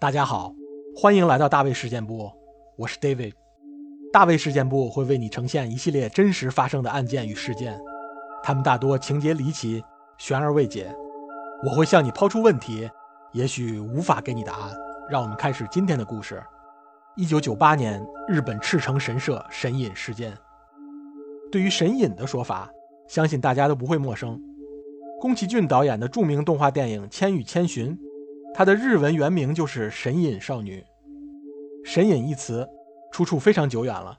大家好，欢迎来到大卫事件部，我是 David。大卫事件部会为你呈现一系列真实发生的案件与事件，他们大多情节离奇、悬而未解。我会向你抛出问题，也许无法给你答案。让我们开始今天的故事。一九九八年，日本赤城神社神隐事件。对于神隐的说法，相信大家都不会陌生。宫崎骏导演的著名动画电影《千与千寻》，它的日文原名就是“神隐少女”。神隐一词出处非常久远了，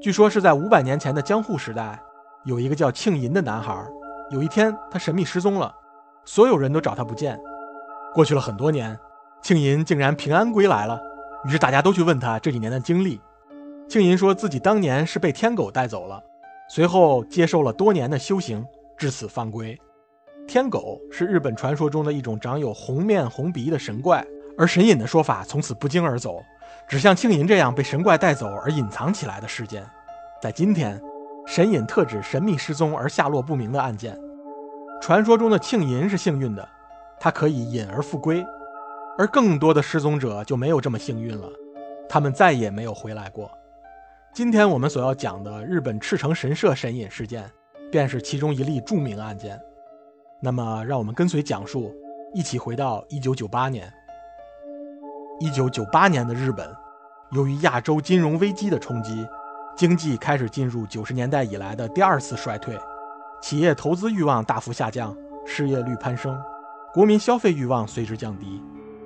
据说是在五百年前的江户时代，有一个叫庆银的男孩，有一天他神秘失踪了，所有人都找他不见。过去了很多年，庆银竟然平安归来了，于是大家都去问他这几年的经历。庆银说自己当年是被天狗带走了。随后接受了多年的修行，至此放归。天狗是日本传说中的一种长有红面红鼻的神怪，而神隐的说法从此不胫而走，指向庆银这样被神怪带走而隐藏起来的事件。在今天，神隐特指神秘失踪而下落不明的案件。传说中的庆银是幸运的，他可以隐而复归，而更多的失踪者就没有这么幸运了，他们再也没有回来过。今天我们所要讲的日本赤城神社神隐事件，便是其中一例著名案件。那么，让我们跟随讲述，一起回到1998年。1998年的日本，由于亚洲金融危机的冲击，经济开始进入90年代以来的第二次衰退，企业投资欲望大幅下降，失业率攀升，国民消费欲望随之降低。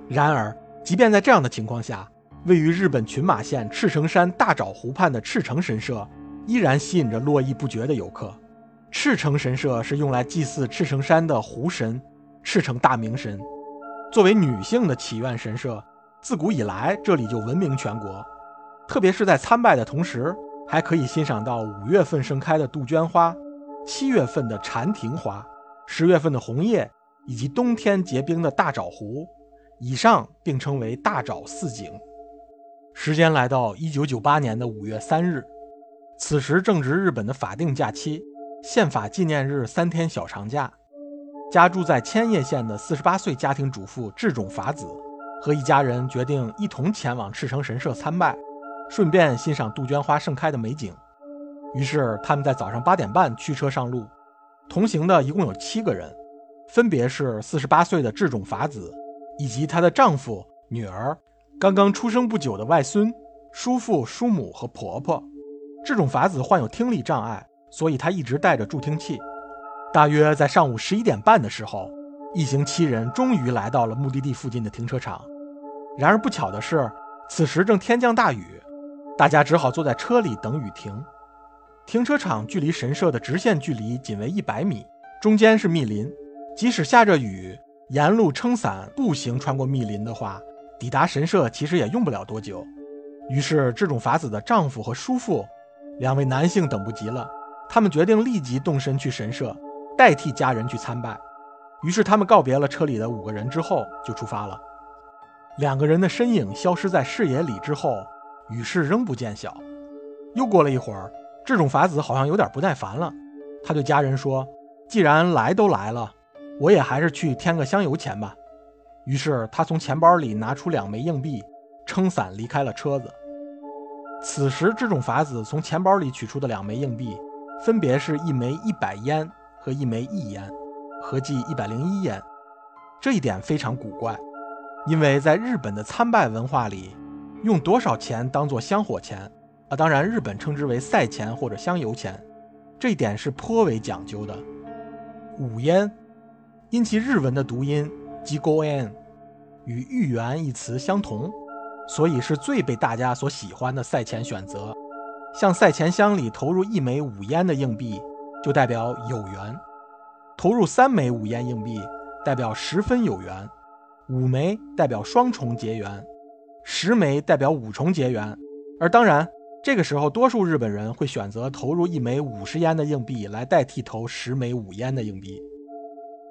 然而，即便在这样的情况下，位于日本群马县赤城山大沼湖畔的赤城神社，依然吸引着络绎不绝的游客。赤城神社是用来祭祀赤城山的湖神赤城大明神。作为女性的祈愿神社，自古以来这里就闻名全国。特别是在参拜的同时，还可以欣赏到五月份盛开的杜鹃花，七月份的蝉庭花，十月份的红叶，以及冬天结冰的大沼湖。以上并称为大沼四景。时间来到一九九八年的五月三日，此时正值日本的法定假期——宪法纪念日三天小长假。家住在千叶县的四十八岁家庭主妇智种法子和一家人决定一同前往赤城神社参拜，顺便欣赏杜鹃花盛开的美景。于是他们在早上八点半驱车上路，同行的一共有七个人，分别是四十八岁的智种法子以及她的丈夫、女儿。刚刚出生不久的外孙、叔父、叔母和婆婆，这种法子患有听力障碍，所以他一直带着助听器。大约在上午十一点半的时候，一行七人终于来到了目的地附近的停车场。然而不巧的是，此时正天降大雨，大家只好坐在车里等雨停。停车场距离神社的直线距离仅为一百米，中间是密林，即使下着雨，沿路撑伞步行穿过密林的话。抵达神社其实也用不了多久，于是这种法子的丈夫和叔父两位男性等不及了，他们决定立即动身去神社，代替家人去参拜。于是他们告别了车里的五个人之后就出发了。两个人的身影消失在视野里之后，雨势仍不见小。又过了一会儿，这种法子好像有点不耐烦了，他对家人说：“既然来都来了，我也还是去添个香油钱吧。”于是他从钱包里拿出两枚硬币，撑伞离开了车子。此时，这种法子从钱包里取出的两枚硬币，分别是一枚一百烟和一枚一烟，合计一百零一烟。这一点非常古怪，因为在日本的参拜文化里，用多少钱当做香火钱啊？当然，日本称之为赛钱或者香油钱，这一点是颇为讲究的。五烟，因其日文的读音。鸡勾 n 与豫园一词相同，所以是最被大家所喜欢的赛钱选择。向赛前箱里投入一枚五烟的硬币，就代表有缘；投入三枚五烟硬币，代表十分有缘；五枚代表双重结缘；十枚代表五重结缘。而当然，这个时候多数日本人会选择投入一枚五十烟的硬币来代替投十枚五烟的硬币。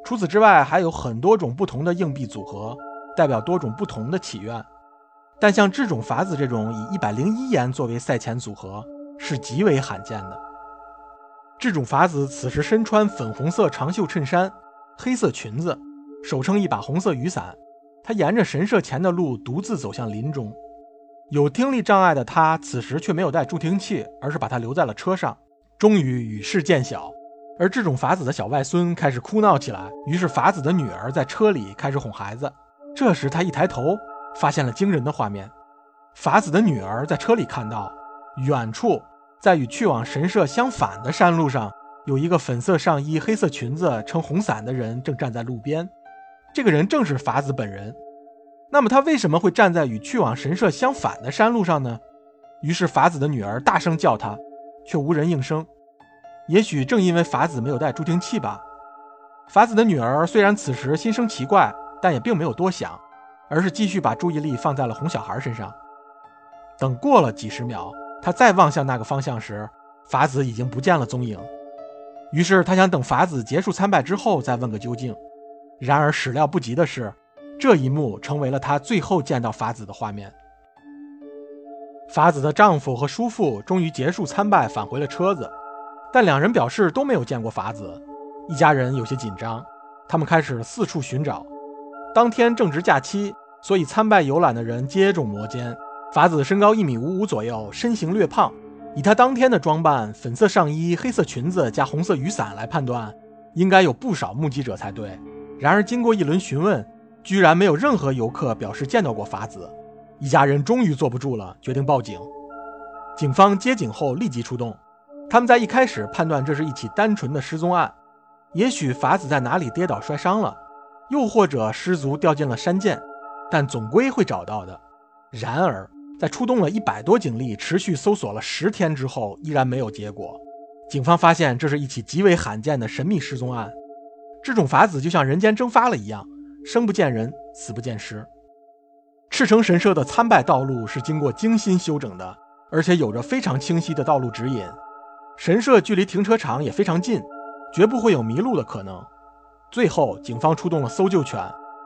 除此之外，还有很多种不同的硬币组合，代表多种不同的祈愿。但像这种法子这种以一百零一元作为赛前组合，是极为罕见的。这种法子此时身穿粉红色长袖衬衫、黑色裙子，手撑一把红色雨伞，他沿着神社前的路独自走向林中。有听力障碍的他此时却没有带助听器，而是把它留在了车上。终于雨势渐小，而智种法子的小外孙开始哭闹起来。于是法子的女儿在车里开始哄孩子。这时他一抬头，发现了惊人的画面：法子的女儿在车里看到，远处在与去往神社相反的山路上，有一个粉色上衣、黑色裙子、撑红伞的人正站在路边。这个人正是法子本人。那么他为什么会站在与去往神社相反的山路上呢？于是法子的女儿大声叫他，却无人应声。也许正因为法子没有带助听器吧。法子的女儿虽然此时心生奇怪，但也并没有多想，而是继续把注意力放在了哄小孩身上。等过了几十秒，他再望向那个方向时，法子已经不见了踪影。于是他想等法子结束参拜之后再问个究竟。然而始料不及的是。这一幕成为了他最后见到法子的画面。法子的丈夫和叔父终于结束参拜，返回了车子，但两人表示都没有见过法子。一家人有些紧张，他们开始四处寻找。当天正值假期，所以参拜游览的人接踵摩肩。法子身高一米五五左右，身形略胖，以他当天的装扮——粉色上衣、黑色裙子加红色雨伞来判断，应该有不少目击者才对。然而经过一轮询问，居然没有任何游客表示见到过法子，一家人终于坐不住了，决定报警。警方接警后立即出动，他们在一开始判断这是一起单纯的失踪案，也许法子在哪里跌倒摔伤了，又或者失足掉进了山涧，但总归会找到的。然而，在出动了一百多警力，持续搜索了十天之后，依然没有结果。警方发现这是一起极为罕见的神秘失踪案，这种法子就像人间蒸发了一样。生不见人，死不见尸。赤城神社的参拜道路是经过精心修整的，而且有着非常清晰的道路指引。神社距离停车场也非常近，绝不会有迷路的可能。最后，警方出动了搜救犬，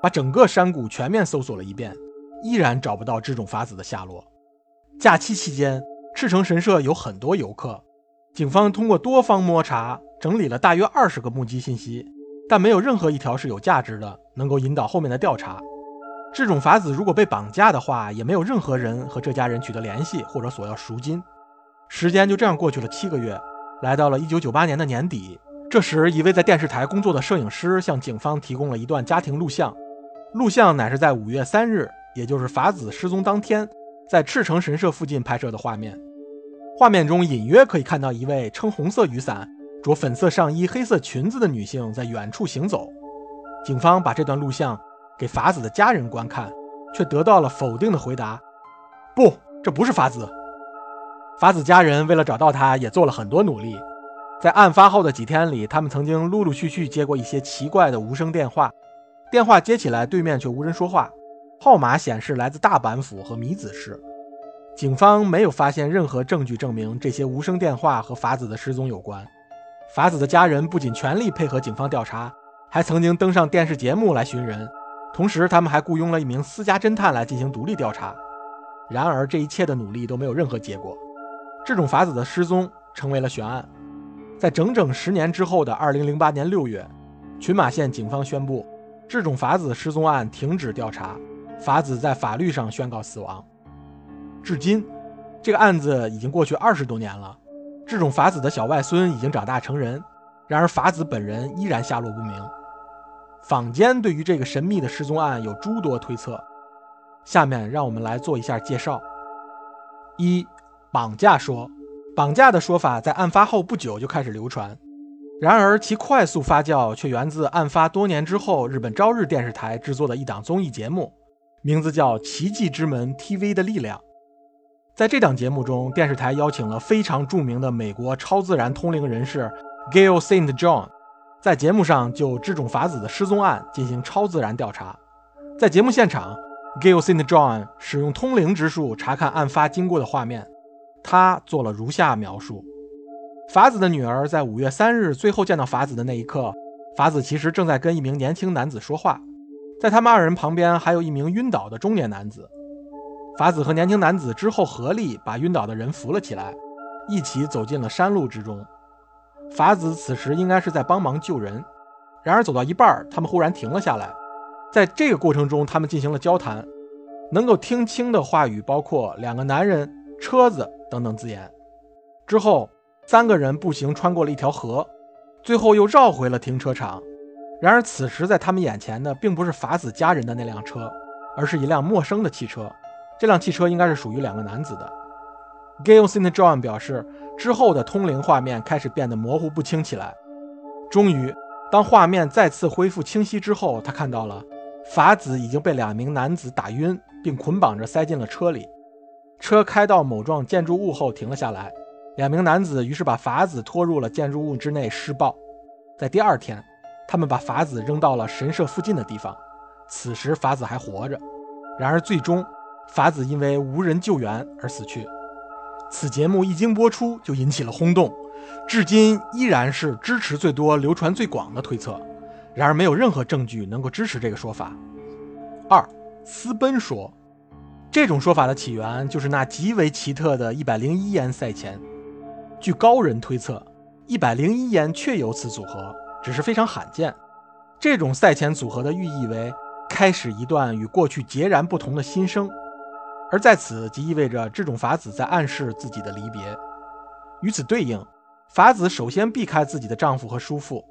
把整个山谷全面搜索了一遍，依然找不到这种法子的下落。假期期间，赤城神社有很多游客，警方通过多方摸查，整理了大约二十个目击信息。但没有任何一条是有价值的，能够引导后面的调查。这种法子如果被绑架的话，也没有任何人和这家人取得联系或者索要赎金。时间就这样过去了七个月，来到了一九九八年的年底。这时，一位在电视台工作的摄影师向警方提供了一段家庭录像。录像乃是在五月三日，也就是法子失踪当天，在赤城神社附近拍摄的画面。画面中隐约可以看到一位撑红色雨伞。着粉色上衣、黑色裙子的女性在远处行走。警方把这段录像给法子的家人观看，却得到了否定的回答：“不，这不是法子。”法子家人为了找到他，也做了很多努力。在案发后的几天里，他们曾经陆陆续续接过一些奇怪的无声电话，电话接起来，对面却无人说话，号码显示来自大阪府和米子市。警方没有发现任何证据证明这些无声电话和法子的失踪有关。法子的家人不仅全力配合警方调查，还曾经登上电视节目来寻人，同时他们还雇佣了一名私家侦探来进行独立调查。然而，这一切的努力都没有任何结果，这种法子的失踪成为了悬案。在整整十年之后的2008年6月，群马县警方宣布，这种法子失踪案停止调查，法子在法律上宣告死亡。至今，这个案子已经过去二十多年了。这种法子的小外孙已经长大成人，然而法子本人依然下落不明。坊间对于这个神秘的失踪案有诸多推测，下面让我们来做一下介绍。一、绑架说，绑架的说法在案发后不久就开始流传，然而其快速发酵却源自案发多年之后，日本朝日电视台制作的一档综艺节目，名字叫《奇迹之门 TV 的力量》。在这档节目中，电视台邀请了非常著名的美国超自然通灵人士 Gail Saint John，在节目上就这种法子的失踪案进行超自然调查。在节目现场，Gail Saint John 使用通灵之术查看案发经过的画面，他做了如下描述：法子的女儿在五月三日最后见到法子的那一刻，法子其实正在跟一名年轻男子说话，在他们二人旁边还有一名晕倒的中年男子。法子和年轻男子之后合力把晕倒的人扶了起来，一起走进了山路之中。法子此时应该是在帮忙救人，然而走到一半，他们忽然停了下来。在这个过程中，他们进行了交谈，能够听清的话语包括两个男人、车子等等字眼。之后，三个人步行穿过了一条河，最后又绕回了停车场。然而，此时在他们眼前的并不是法子家人的那辆车，而是一辆陌生的汽车。这辆汽车应该是属于两个男子的。Gail St. John 表示，之后的通灵画面开始变得模糊不清起来。终于，当画面再次恢复清晰之后，他看到了法子已经被两名男子打晕，并捆绑着塞进了车里。车开到某幢建筑物后停了下来，两名男子于是把法子拖入了建筑物之内施暴。在第二天，他们把法子扔到了神社附近的地方，此时法子还活着。然而，最终法子因为无人救援而死去。此节目一经播出就引起了轰动，至今依然是支持最多、流传最广的推测。然而，没有任何证据能够支持这个说法。二，私奔说，这种说法的起源就是那极为奇特的一百零一烟赛钱。据高人推测，一百零一烟确有此组合，只是非常罕见。这种赛前组合的寓意为开始一段与过去截然不同的新生。而在此，即意味着这种法子在暗示自己的离别。与此对应，法子首先避开自己的丈夫和叔父，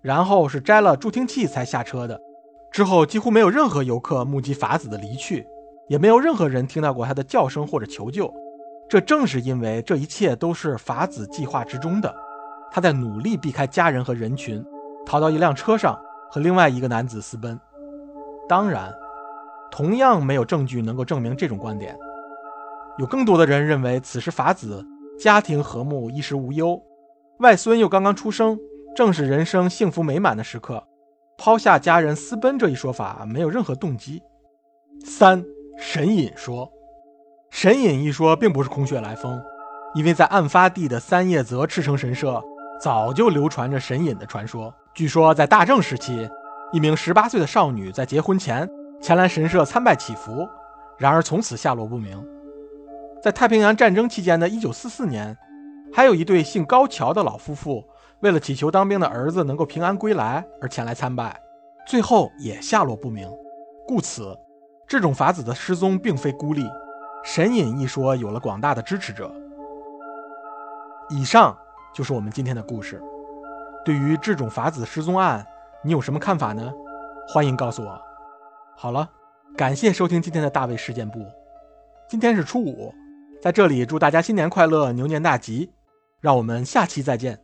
然后是摘了助听器才下车的。之后几乎没有任何游客目击法子的离去，也没有任何人听到过他的叫声或者求救。这正是因为这一切都是法子计划之中的。他在努力避开家人和人群，逃到一辆车上和另外一个男子私奔。当然。同样没有证据能够证明这种观点。有更多的人认为，此时法子家庭和睦，衣食无忧，外孙又刚刚出生，正是人生幸福美满的时刻。抛下家人私奔这一说法没有任何动机。三神隐说，神隐一说并不是空穴来风，因为在案发地的三叶泽赤城神社早就流传着神隐的传说。据说在大正时期，一名十八岁的少女在结婚前。前来神社参拜祈福，然而从此下落不明。在太平洋战争期间的一九四四年，还有一对姓高桥的老夫妇，为了祈求当兵的儿子能够平安归来而前来参拜，最后也下落不明。故此，这种法子的失踪并非孤立，神隐一说有了广大的支持者。以上就是我们今天的故事。对于这种法子失踪案，你有什么看法呢？欢迎告诉我。好了，感谢收听今天的大卫事件部。今天是初五，在这里祝大家新年快乐，牛年大吉。让我们下期再见。